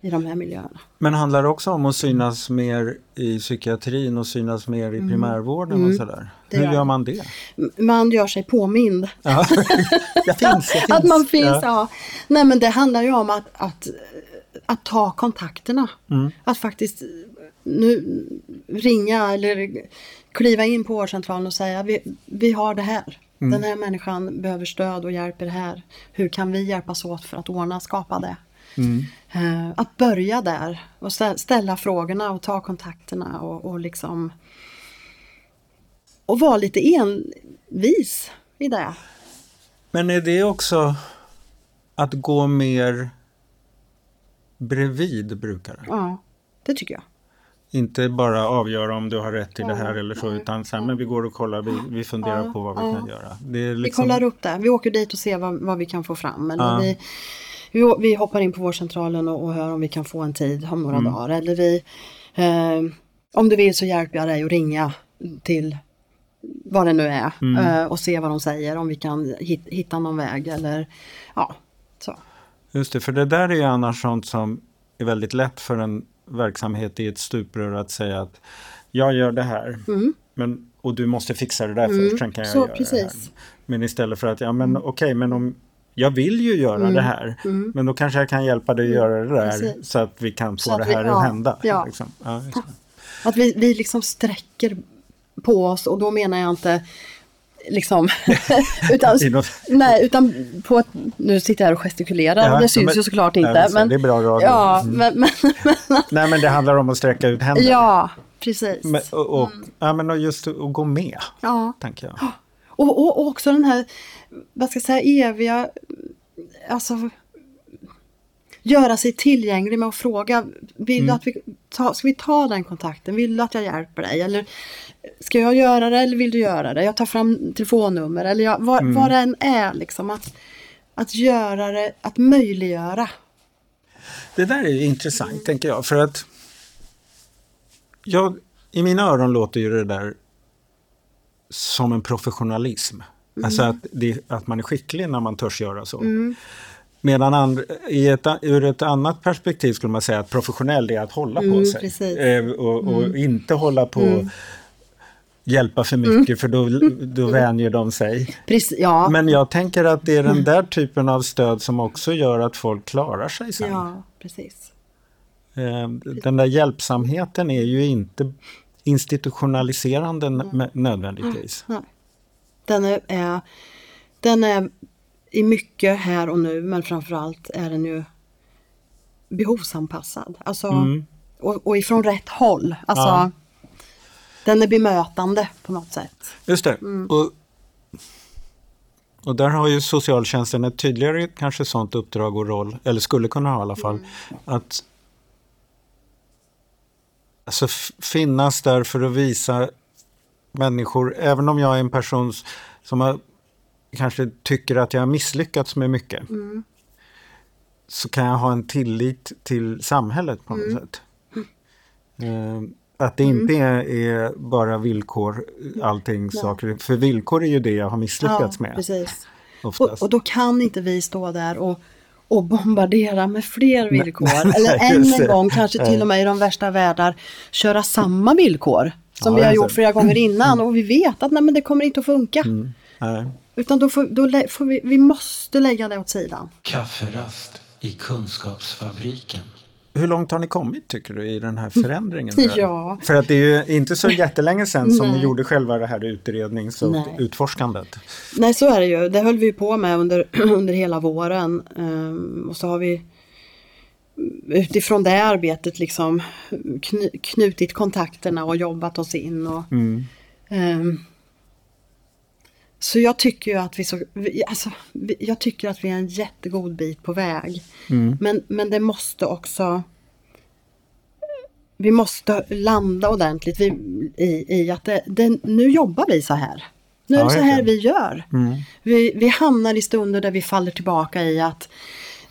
[SPEAKER 3] i de här miljöerna.
[SPEAKER 2] Men handlar det också om att synas mer i psykiatrin och synas mer i primärvården och sådär?
[SPEAKER 3] Mm.
[SPEAKER 2] Hur
[SPEAKER 3] gör
[SPEAKER 2] man det?
[SPEAKER 3] Man gör sig påmind.
[SPEAKER 2] Ja. <laughs> jag finns, jag finns. <laughs>
[SPEAKER 3] Att man finns,
[SPEAKER 2] Ja.
[SPEAKER 3] ja. Nej men det handlar ju om att, att, att ta kontakterna.
[SPEAKER 2] Mm.
[SPEAKER 3] Att faktiskt nu ringa eller kliva in på vårdcentralen och säga vi, vi har det här.
[SPEAKER 2] Mm.
[SPEAKER 3] Den här människan behöver stöd och hjälp i det här. Hur kan vi hjälpas åt för att ordna, skapa det?
[SPEAKER 2] Mm.
[SPEAKER 3] Eh, att börja där och stä- ställa frågorna och ta kontakterna och, och liksom och vara lite envis i det.
[SPEAKER 2] Men är det också att gå mer bredvid brukare?
[SPEAKER 3] Ja, det tycker jag.
[SPEAKER 2] Inte bara avgöra om du har rätt till det här
[SPEAKER 3] Ja,
[SPEAKER 2] eller så
[SPEAKER 3] nej,
[SPEAKER 2] utan sen, men vi går och kollar, vi, vi funderar
[SPEAKER 3] Ja,
[SPEAKER 2] på vad vi
[SPEAKER 3] ja.
[SPEAKER 2] kan göra. Är
[SPEAKER 3] Vi
[SPEAKER 2] liksom,
[SPEAKER 3] kollar upp det. Vi åker dit och ser vad, vad vi kan få fram. Eller
[SPEAKER 2] Ja.
[SPEAKER 3] vi, vi, vi hoppar in på vårdcentralen och, och hör om vi kan få en tid om några
[SPEAKER 2] Mm.
[SPEAKER 3] dagar. Eller vi, eh, om du vill så hjälper jag dig att ringa till vad det nu är
[SPEAKER 2] Mm.
[SPEAKER 3] eh, och se vad de säger. Om vi kan hit, hitta någon väg eller ja. Så.
[SPEAKER 2] Just det, för det där är ju annars sånt som är väldigt lätt för en verksamhet i ett stuprör att säga att jag gör det här men, och du måste fixa det där först, sen kan jag
[SPEAKER 3] Mm. Så,
[SPEAKER 2] göra det
[SPEAKER 3] precis. Mm.
[SPEAKER 2] här. Men istället för att, ja men okej, men om jag vill ju göra det här, men då kanske jag kan hjälpa dig att göra det där
[SPEAKER 3] Mm. Precis.
[SPEAKER 2] så att vi kan få det
[SPEAKER 3] vi-
[SPEAKER 2] här
[SPEAKER 3] ja,
[SPEAKER 2] att hända.
[SPEAKER 3] ja.
[SPEAKER 2] Liksom. Ja, det.
[SPEAKER 3] Att vi, vi liksom sträcker på oss och då menar jag inte liksom <laughs> <laughs> utan, nej, utan på ett, nu sitter jag här och gestikulerar,
[SPEAKER 2] Ja,
[SPEAKER 3] det syns
[SPEAKER 2] men-
[SPEAKER 3] ju såklart inte.
[SPEAKER 2] visst,
[SPEAKER 3] men,
[SPEAKER 2] det är bra radio.
[SPEAKER 3] Ja,
[SPEAKER 2] Mm.
[SPEAKER 3] men, men,
[SPEAKER 2] Nej men det handlar om att sträcka ut händer.
[SPEAKER 3] ja, precis.
[SPEAKER 2] Men, och, och,
[SPEAKER 3] Mm.
[SPEAKER 2] ja, men och just att gå med,
[SPEAKER 3] ja.
[SPEAKER 2] tänker jag. <gasps>
[SPEAKER 3] Och, och, och också den här, vad ska jag säga, eviga, alltså göra sig tillgänglig med att fråga, vill du att vi ta, ska vi ta den kontakten, vill du att jag hjälper dig? Eller ska jag göra det eller vill du göra det? Jag tar fram telefonnummer eller jag, vad, vad det än är liksom att, att göra det, att möjliggöra.
[SPEAKER 2] Det där är intressant, tänker jag. För att jag, i mina öron låter ju det där som en professionalism. Alltså att, det, att man är skicklig när man törs göra så. Medan and, i ett, ur ett annat perspektiv skulle man säga att professionell är att hålla på
[SPEAKER 3] Mm,
[SPEAKER 2] sig.
[SPEAKER 3] precis.
[SPEAKER 2] Eh, och, och inte hålla på hjälpa för mycket för då, då vänjer de sig.
[SPEAKER 3] Precis, ja,
[SPEAKER 2] Men jag tänker att det är den där typen av stöd som också gör att folk klarar sig sen.
[SPEAKER 3] ja, precis.
[SPEAKER 2] Eh, Den där hjälpsamheten är ju inte institutionaliserande nödvändigtvis.
[SPEAKER 3] Den är, är, den är i mycket här och nu men framförallt är den ju behovsanpassad. Alltså, och, och ifrån rätt håll. Alltså,
[SPEAKER 2] Ja.
[SPEAKER 3] Den är bemötande på något sätt.
[SPEAKER 2] Just det. Och, och där har ju socialtjänsten ett tydligare kanske sånt uppdrag och roll, eller skulle kunna ha i alla fall, att alltså, finnas där för att visa människor, även om jag är en person som har, kanske tycker att jag har misslyckats med mycket, så kan jag ha en tillit till samhället på något sätt. Eh, Att det inte är, är bara villkor, allting saker. För villkor är ju det jag har misslyckats med.
[SPEAKER 3] precis. Och, och då kan inte vi stå där och, och bombardera med fler villkor. <laughs> Eller
[SPEAKER 2] nej,
[SPEAKER 3] än
[SPEAKER 2] just
[SPEAKER 3] en gång, kanske till och med i de värsta världar, köra samma villkor. Som
[SPEAKER 2] Ja,
[SPEAKER 3] vi har gjort flera gånger <clears throat> innan och vi vet att nej, men det kommer inte att funka.
[SPEAKER 2] Nej.
[SPEAKER 3] Utan då får, då får vi, vi måste lägga det åt sidan.
[SPEAKER 1] Kafferast i Kunskapsfabriken.
[SPEAKER 2] Hur långt har ni kommit tycker du i den här förändringen? <laughs>
[SPEAKER 3] Ja.
[SPEAKER 2] För att det är ju inte så jättelänge sedan som ni gjorde själva det här utrednings och
[SPEAKER 3] Nej.
[SPEAKER 2] utforskandet.
[SPEAKER 3] Nej, så är det ju. Det höll vi på med under, <clears throat> under hela våren. Ehm, och så har vi utifrån det arbetet liksom knutit kontakterna och jobbat oss in. Och,
[SPEAKER 2] Mm.
[SPEAKER 3] ehm, så jag tycker ju att vi så, alltså, jag tycker att vi är en jättegod bit på väg.
[SPEAKER 2] Mm.
[SPEAKER 3] Men, men det måste också vi måste landa ordentligt vi, i, i att det, det, nu jobbar vi så här. Nu är det så här vi gör.
[SPEAKER 2] Mm.
[SPEAKER 3] Vi, vi hamnar i stunder där vi faller tillbaka i att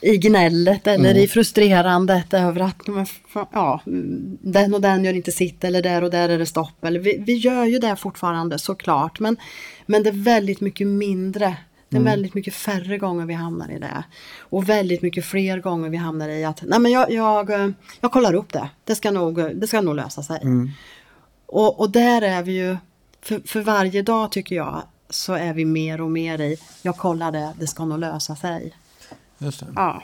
[SPEAKER 3] i gnället eller
[SPEAKER 2] Mm.
[SPEAKER 3] i frustrerandet över att ja, den och den gör inte sitt eller där och där är det stopp. Eller vi, vi gör ju det fortfarande såklart men, men det är väldigt mycket mindre. Det är
[SPEAKER 2] Mm.
[SPEAKER 3] väldigt mycket färre gånger vi hamnar i det. Och väldigt mycket fler gånger vi hamnar i att nej men jag, jag, jag kollar upp det. Det ska nog, det ska nog lösa sig.
[SPEAKER 2] Mm.
[SPEAKER 3] Och, och där är vi ju, för, för varje dag tycker jag, så är vi mer och mer i, jag kollar det, det ska nog lösa sig.
[SPEAKER 2] Just det.
[SPEAKER 3] Ja.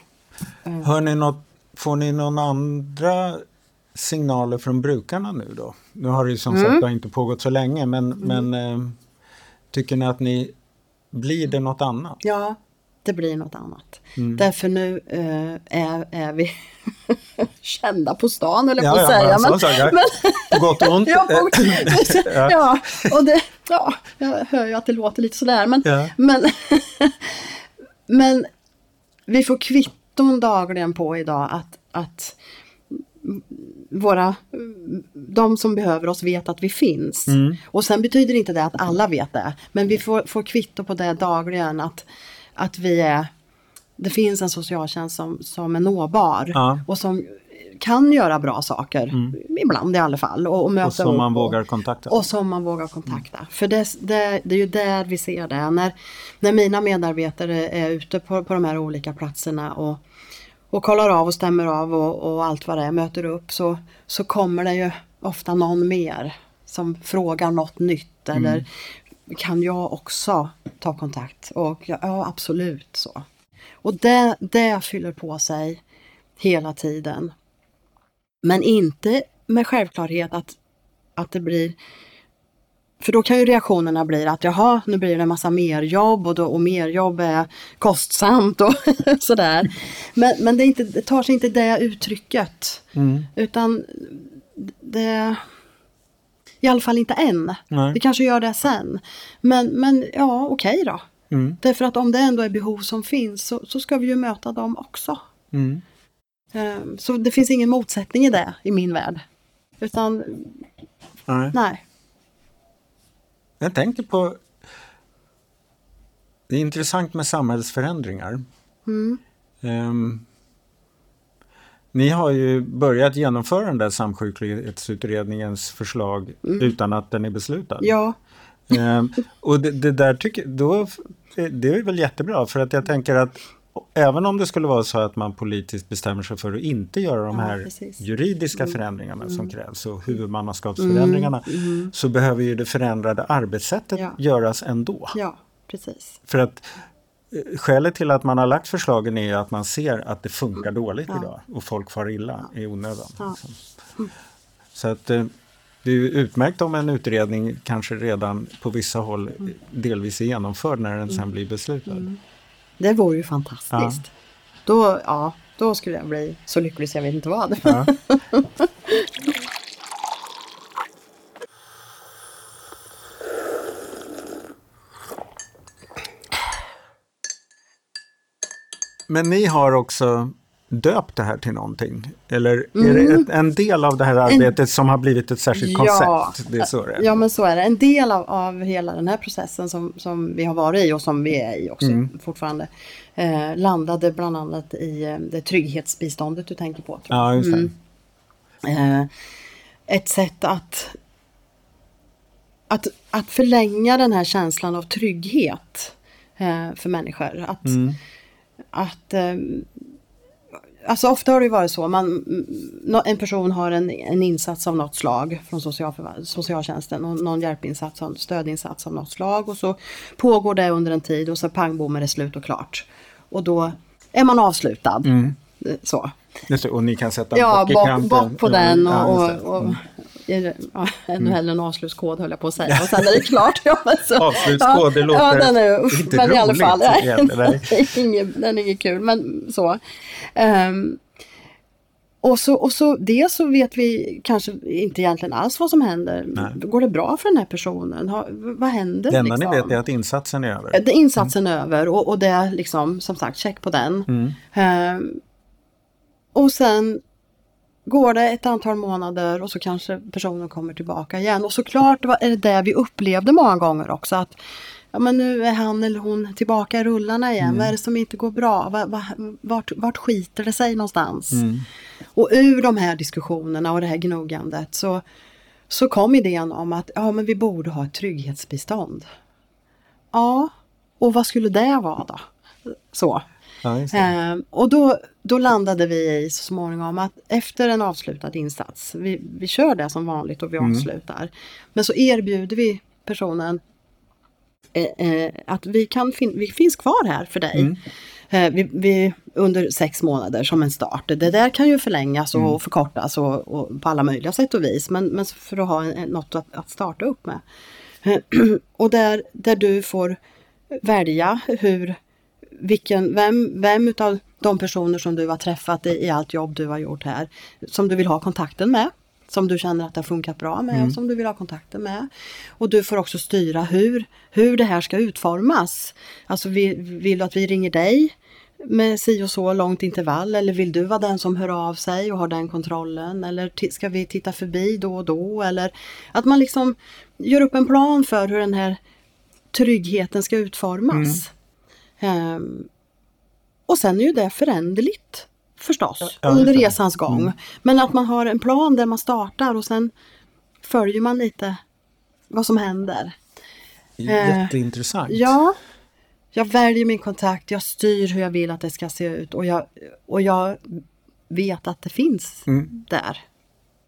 [SPEAKER 2] Hör ni något, får ni någon andra signaler från brukarna nu då? Nu har det ju som
[SPEAKER 3] Mm.
[SPEAKER 2] sagt inte pågått så länge men, men eh, tycker ni att ni blir det något annat?
[SPEAKER 3] Ja, det blir något annat.
[SPEAKER 2] Mm.
[SPEAKER 3] Därför nu eh, är, är vi <laughs> kända på stan, eller på
[SPEAKER 2] Ja,
[SPEAKER 3] att
[SPEAKER 2] ja,
[SPEAKER 3] säga.
[SPEAKER 2] men
[SPEAKER 3] Men,
[SPEAKER 2] sagt,
[SPEAKER 3] men,
[SPEAKER 2] På gott och ont? <laughs>
[SPEAKER 3] ja, på, <laughs>
[SPEAKER 2] ja,
[SPEAKER 3] och det, ja, jag hör ju att det låter lite sådär. Men,
[SPEAKER 2] Ja.
[SPEAKER 3] men, men vi får kvitton dagligen på idag att, att våra, de som behöver oss vet att vi finns.
[SPEAKER 2] Mm.
[SPEAKER 3] Och sen betyder inte det att alla vet det. Men vi får, får kvitto på det dagligen att, att vi är, det finns en socialtjänst som, som är nåbar.
[SPEAKER 2] Ja.
[SPEAKER 3] Och som kan göra bra saker, ibland i alla fall. Och, och, möta
[SPEAKER 2] Och som man vågar kontakta?
[SPEAKER 3] och som man vågar kontakta. För det, det, det är ju där vi ser det. När, när mina medarbetare är ute på, på de här olika platserna och, och kollar av och stämmer av och, och allt vad det är, möter upp så, så kommer det ju ofta någon mer som frågar något nytt eller kan jag också ta kontakt? Och ja absolut så. Och det, det fyller på sig hela tiden. Men inte med självklarhet att, att det blir för då kan ju reaktionerna bli att jaha, nu blir det en massa mer jobb och, då, och mer jobb är kostsamt och <laughs> sådär. Men, men det, inte, det tar sig inte det uttrycket.
[SPEAKER 2] Mm.
[SPEAKER 3] Utan det... I alla fall inte än.
[SPEAKER 2] Nej.
[SPEAKER 3] Det kanske gör det sen. Men, men ja, okej då.
[SPEAKER 2] Mm.
[SPEAKER 3] Därför att om det ändå är behov som finns så, så ska vi ju möta dem också.
[SPEAKER 2] Mm.
[SPEAKER 3] Ehm, Så det finns ingen motsättning i det i min värld. Utan
[SPEAKER 2] Nej.
[SPEAKER 3] nej.
[SPEAKER 2] Jag tänker på... Det är intressant med samhällsförändringar.
[SPEAKER 3] Mm.
[SPEAKER 2] Ehm, ni har ju börjat genomföra den där samsjuklighetsutredningens förslag utan att den är beslutad.
[SPEAKER 3] Mm. Ja,
[SPEAKER 2] Ehm, och det, det där tycker då, det är väl jättebra för att jag tänker att även om det skulle vara så att man politiskt bestämmer sig för att inte göra de
[SPEAKER 3] Ja,
[SPEAKER 2] här
[SPEAKER 3] precis.
[SPEAKER 2] juridiska förändringarna som krävs och huvudmannaskapsförändringarna så behöver ju det förändrade arbetssättet
[SPEAKER 3] Ja.
[SPEAKER 2] göras ändå.
[SPEAKER 3] ja, precis.
[SPEAKER 2] För att eh, skälet till att man har lagt förslagen är att man ser att det funkar dåligt
[SPEAKER 3] Ja.
[SPEAKER 2] idag och folk far illa i onödan.
[SPEAKER 3] Ja.
[SPEAKER 2] Liksom. Så att eh, det är ju utmärkt om en utredning kanske redan på vissa håll delvis är genomförd när den sen blir beslutad.
[SPEAKER 3] Det vore ju fantastiskt. Då, ja, då skulle jag bli så lycklig så jag vet inte vad.
[SPEAKER 2] Ja. Men ni har också döpt det här till någonting? Eller är det ett, en del av det här arbetet som har blivit ett särskilt koncept? Det är så det är.
[SPEAKER 3] Ja, men så är det. En del av, av hela den här processen som, som vi har varit i och som vi är i också
[SPEAKER 2] Mm.
[SPEAKER 3] fortfarande eh, landade bland annat i eh, det trygghetsbiståndet du tänker på.
[SPEAKER 2] Ja, just.
[SPEAKER 3] Mm. Eh, ett sätt att, att, att förlänga den här känslan av trygghet eh, för människor. Att,
[SPEAKER 2] Mm.
[SPEAKER 3] att eh, Alltså ofta har det ju varit så, man, mm, en person har en, en insats av något slag från socialtjänsten, någon, någon hjälpinsats, stödinsats av något slag och så pågår det under en tid och så pang bom är det slut och klart. Och då är man avslutad. Eh, Så.
[SPEAKER 2] Och ni kan sätta
[SPEAKER 3] Ja,
[SPEAKER 2] bock i kanten.
[SPEAKER 3] bock på den och, och, och,
[SPEAKER 2] Mm.
[SPEAKER 3] Ja, ännu hellre en avslutskod höll jag på att säga. Och sen är det klart. <laughs> Ja, så,
[SPEAKER 2] Avslutskod, det låter
[SPEAKER 3] ja, den är, usch,
[SPEAKER 2] inte
[SPEAKER 3] men i alla
[SPEAKER 2] roligt
[SPEAKER 3] fall. nej,
[SPEAKER 2] nej.
[SPEAKER 3] den, är <laughs> inget, är kul, men så. Ehm, och så, och så det så vet vi kanske inte egentligen alls vad som händer.
[SPEAKER 2] Nej.
[SPEAKER 3] Går det bra för den här personen? Har, vad händer?
[SPEAKER 2] Det enda
[SPEAKER 3] liksom?
[SPEAKER 2] ni vet är att insatsen är över.
[SPEAKER 3] Det är insatsen över och, och det är liksom som sagt check på den.
[SPEAKER 2] Mm.
[SPEAKER 3] Ehm, och sen går det ett antal månader och så kanske personen kommer tillbaka igen. Och såklart är det det vi upplevde många gånger också. att ja, men nu är han eller hon tillbaka i rullarna igen. Mm. Vad är det som inte går bra? Vart, vart skiter det sig någonstans? Mm. Och ur de här diskussionerna och det här gnuggandet så, så kom idén om att ja, men vi borde ha ett trygghetsbistånd. Ja, och vad skulle det vara då? Så. Ja, eh, och då, då landade vi i så småningom att efter en avslutad insats, vi, vi kör det som vanligt och vi mm. avslutar. Men så erbjuder vi personen eh, eh, att vi, kan fin vi finns kvar här för dig. Mm. Eh, vi, vi, under sex månader som en start. Det där kan ju förlängas och mm. förkortas och, och, på alla möjliga sätt och vis. Men, men för att ha en, något att, att starta upp med. <clears throat> och där, där du får välja hur, vilken, vem, vem utav de personer som du har träffat i, i allt jobb du har gjort här, som du vill ha kontakten med som du känner att det har funkat bra med mm. och som du vill ha kontakter med. Och du får också styra hur, hur det här ska utformas. Alltså vill, vill du att vi ringer dig med si och så långt intervall eller vill du vara den som hör av sig och har den kontrollen eller ska vi titta förbi då och då eller att man liksom gör upp en plan för hur den här tryggheten ska utformas. Mm. Um, och sen är ju det föränderligt förstås ja, under resans gång. Mm. Men att man har en plan där man startar och sen följer man lite vad som händer.
[SPEAKER 2] Jätteintressant.
[SPEAKER 3] Uh, ja. Jag väljer min kontakt, jag styr hur jag vill att det ska se ut och jag, och jag vet att det finns mm. där.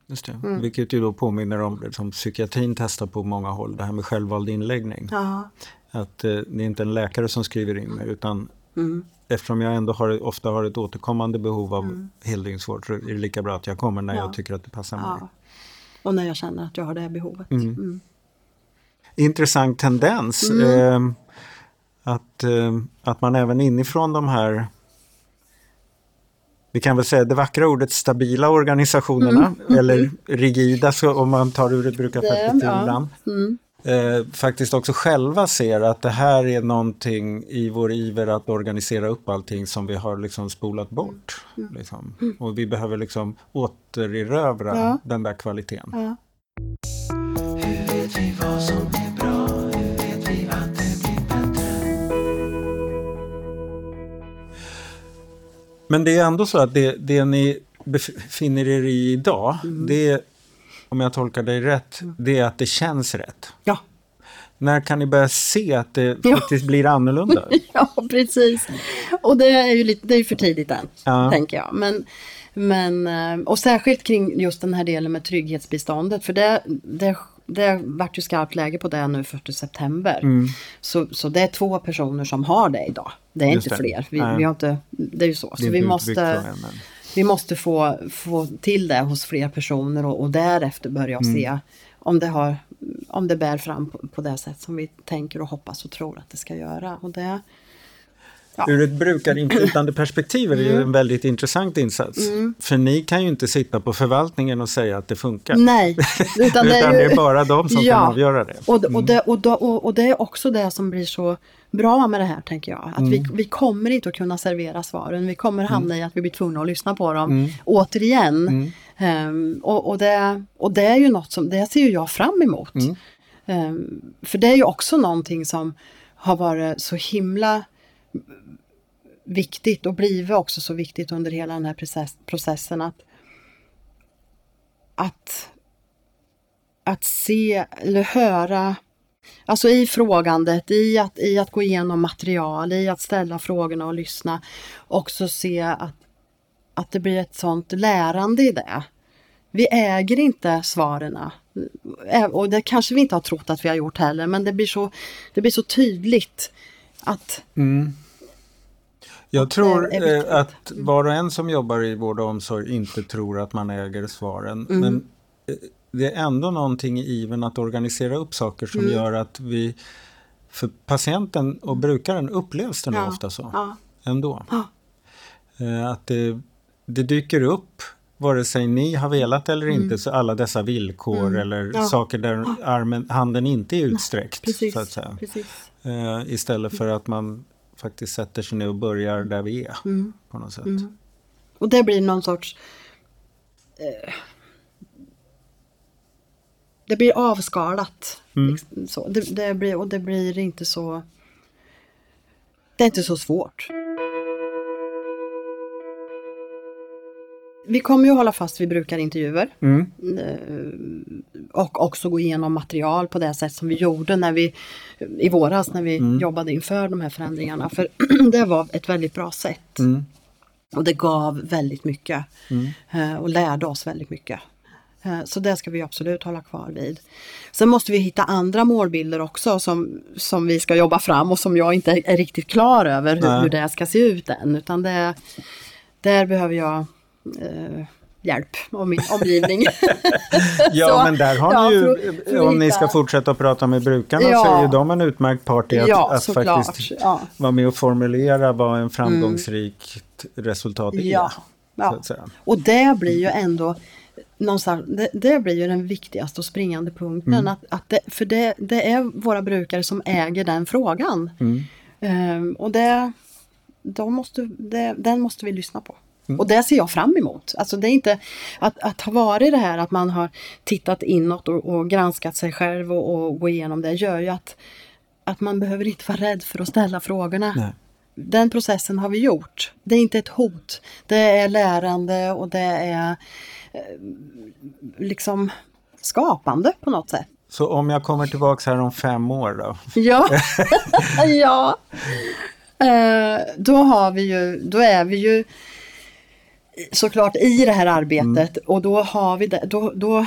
[SPEAKER 2] Just det. Mm. Vilket ju då påminner om det som psykiatrin testar på många håll, det här med självvald inläggning.
[SPEAKER 3] Aha.
[SPEAKER 2] Att eh, det är inte en läkare som skriver in mig utan mm. eftersom jag ändå har, ofta har ett återkommande behov av mm. heldygnsvård så är det lika bra att jag kommer när ja. jag tycker att det passar mig. Ja.
[SPEAKER 3] Och när jag känner att jag har det behovet. Mm. Mm.
[SPEAKER 2] Intressant tendens. Eh, att, eh, att man även inifrån de här vi kan väl säga det vackra ordet stabila organisationerna mm, eller mm. rigida så om man tar ur ett brukarperspektiv ja. ibland. Mm. Eh, faktiskt också själva ser att det här är någonting i vår iver att organisera upp allting som vi har liksom spolat bort. Mm. Liksom. Mm. Och vi behöver liksom återerövra ja. den där kvaliteten. Ja. Hur vet vi vad som är bra? Hur vet vi att det blir bättre? Men det är ändå så att det, det ni befinner er i idag, mm. det om jag tolkar dig rätt, mm. det är att det känns rätt.
[SPEAKER 3] Ja.
[SPEAKER 2] När kan ni börja se att det ja. faktiskt blir annorlunda? <laughs>
[SPEAKER 3] ja, precis. Och det är ju lite, det är för tidigt än, ja. tänker jag. Men, men, eh, och särskilt kring just den här delen med trygghetsbiståndet, för det, det det vart ju skarpt läge på det nu 1 september. Mm. Så, så det är två personer som har det idag. Det är Just inte det. fler. Vi, vi, har inte, det är ju så. Så vi måste, vi måste få, få till det hos fler personer och, och därefter börja mm. se om det, har, om det bär fram på, på, det sätt som vi tänker och hoppas och tror att det ska göra. Och det,
[SPEAKER 2] Ja. Ur ett brukarinflytande perspektiv är det mm. ju en väldigt intressant insats. Mm. För ni kan ju inte sitta på förvaltningen och säga att det funkar.
[SPEAKER 3] Nej, <laughs>
[SPEAKER 2] utan, det, är, ju... det är bara de som ja. kan avgöra det.
[SPEAKER 3] Och, och, det och, och, och, det är också det som blir så bra med det här tänker jag. Att mm. vi, vi kommer inte att kunna servera svaren. Vi kommer hamna mm. i att vi blir tvungna att lyssna på dem mm. återigen. Um, och, och, det, och det är ju något som, det ser jag fram emot. Um, för det är ju också någonting som har varit så himla viktigt och blivit också så viktigt under hela den här process, processen att, att, att se eller höra Alltså i frågandet, i att, i att gå igenom material, i att ställa frågorna och lyssna. Också se att, att det blir ett sånt lärande i det. Vi äger inte svaren. Och det kanske vi inte har trott att vi har gjort heller, men det blir så, det blir så tydligt att mm.
[SPEAKER 2] Jag tror eh, att var och en som jobbar i vård och omsorg inte tror att man äger svaren. Mm. Men eh, det är ändå någonting i iven att organisera upp saker som mm. gör att vi för patienten och brukaren upplevs det ja. ofta så. Ja. Ändå. Ja. Eh, att det, det, dyker upp vare sig ni har velat eller mm. inte, så alla dessa villkor mm. eller saker där armen, handen inte är utsträckt.
[SPEAKER 3] Precis.
[SPEAKER 2] Så att säga.
[SPEAKER 3] Precis.
[SPEAKER 2] Istället för att man faktiskt sätter sig ner och börjar där vi är. Mm. På något sätt. Mm.
[SPEAKER 3] Och det blir någon sorts eh, det blir avskalat. Liksom, så. Det, det blir, och det blir inte så... Det är inte så svårt. Vi kommer ju hålla fast vid brukarintervjuer. Eh, Och också gå igenom material på det sätt som vi gjorde när vi, i våras när vi jobbade inför de här förändringarna. För <clears throat> det var ett väldigt bra sätt. Och det gav väldigt mycket. eh, Och lärde oss väldigt mycket. Eh, Så det ska vi absolut hålla kvar vid. Sen måste vi hitta andra målbilder också som, som vi ska jobba fram och som jag inte är riktigt klar över hur, hur det ska se ut än. Utan det, där behöver jag eh, hjälp av min omgivning. <laughs>
[SPEAKER 2] Ja, <laughs>
[SPEAKER 3] Så,
[SPEAKER 2] men där har
[SPEAKER 3] ja,
[SPEAKER 2] ni ju,
[SPEAKER 3] för- för
[SPEAKER 2] om ni
[SPEAKER 3] hitta-
[SPEAKER 2] ska fortsätta att prata med brukarna så
[SPEAKER 3] Ja.
[SPEAKER 2] är ju de en utmärkt part i att,
[SPEAKER 3] Ja,
[SPEAKER 2] att faktiskt
[SPEAKER 3] Ja. Mm.
[SPEAKER 2] vara med och formulera vad en framgångsrikt resultat är.
[SPEAKER 3] Ja,
[SPEAKER 2] Så
[SPEAKER 3] och det blir ju ändå någonstans, det, det blir ju den viktigaste och springande punkten.
[SPEAKER 2] Mm.
[SPEAKER 3] Att, att det, för det, det är våra brukare som äger den frågan.
[SPEAKER 2] Mm.
[SPEAKER 3] Ehm, och det, de måste, det, den måste vi lyssna på.
[SPEAKER 2] Mm.
[SPEAKER 3] Och det ser jag fram emot. Alltså det är inte att, att ha varit det här att man har tittat inåt och, och granskat sig själv och, och gå igenom det gör ju att, att man behöver inte vara rädd för att ställa frågorna.
[SPEAKER 2] Nej.
[SPEAKER 3] Den processen har vi gjort. Det är inte ett hot. Det är lärande och det är eh, liksom skapande på något sätt.
[SPEAKER 2] Så om jag kommer tillbaka här om fem år då? <laughs>
[SPEAKER 3] Ja, <laughs> ja. Eh, då har vi ju, då är vi ju såklart i det här arbetet och då har vi det, då, då,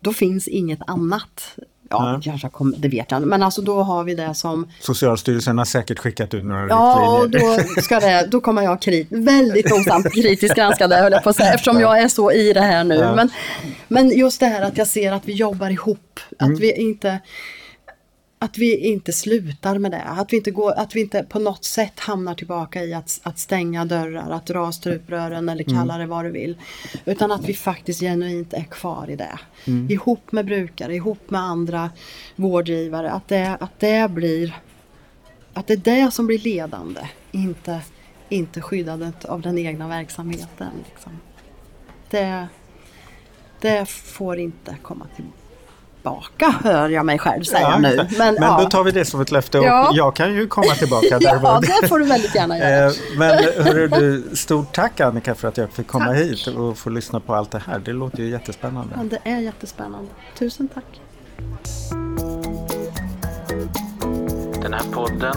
[SPEAKER 3] då finns inget annat. Ja,
[SPEAKER 2] Nej.
[SPEAKER 3] kanske kom, det vet jag inte, men alltså då har vi det som
[SPEAKER 2] Socialstyrelsen har säkert skickat ut några
[SPEAKER 3] Ja, och
[SPEAKER 2] riktlinjer.
[SPEAKER 3] då, ska det, då kommer jag krit, väldigt nogsamt kritiskt granska det höll jag på att säga, eftersom jag är så i det här nu.
[SPEAKER 2] Ja.
[SPEAKER 3] Men, men just det här att jag ser att vi jobbar ihop,
[SPEAKER 2] Mm.
[SPEAKER 3] att vi inte att vi inte slutar med det, att vi inte, går, att vi inte på något sätt hamnar tillbaka i att, att stänga dörrar, att dra struprören eller kalla det vad du vill. Utan att vi faktiskt genuint är kvar i det. Ihop med brukare, ihop med andra vårdgivare, att det, att det blir att det är det som blir ledande, inte, inte skyddandet av den egna verksamheten. Liksom. Det, det får inte komma tillbaka, hör jag mig själv säga
[SPEAKER 2] Ja,
[SPEAKER 3] nu. Men,
[SPEAKER 2] Men
[SPEAKER 3] ja.
[SPEAKER 2] då tar vi det som ett löfte och
[SPEAKER 3] Ja.
[SPEAKER 2] jag kan ju komma tillbaka. där <laughs>
[SPEAKER 3] ja, det får du väldigt gärna göra.
[SPEAKER 2] Eh, Men <laughs> hörru du, stort tack Annika för att jag fick komma
[SPEAKER 3] Tack.
[SPEAKER 2] hit och få lyssna på allt det här. Det låter ju jättespännande.
[SPEAKER 3] Ja, det är jättespännande. Tusen tack.
[SPEAKER 1] Den här podden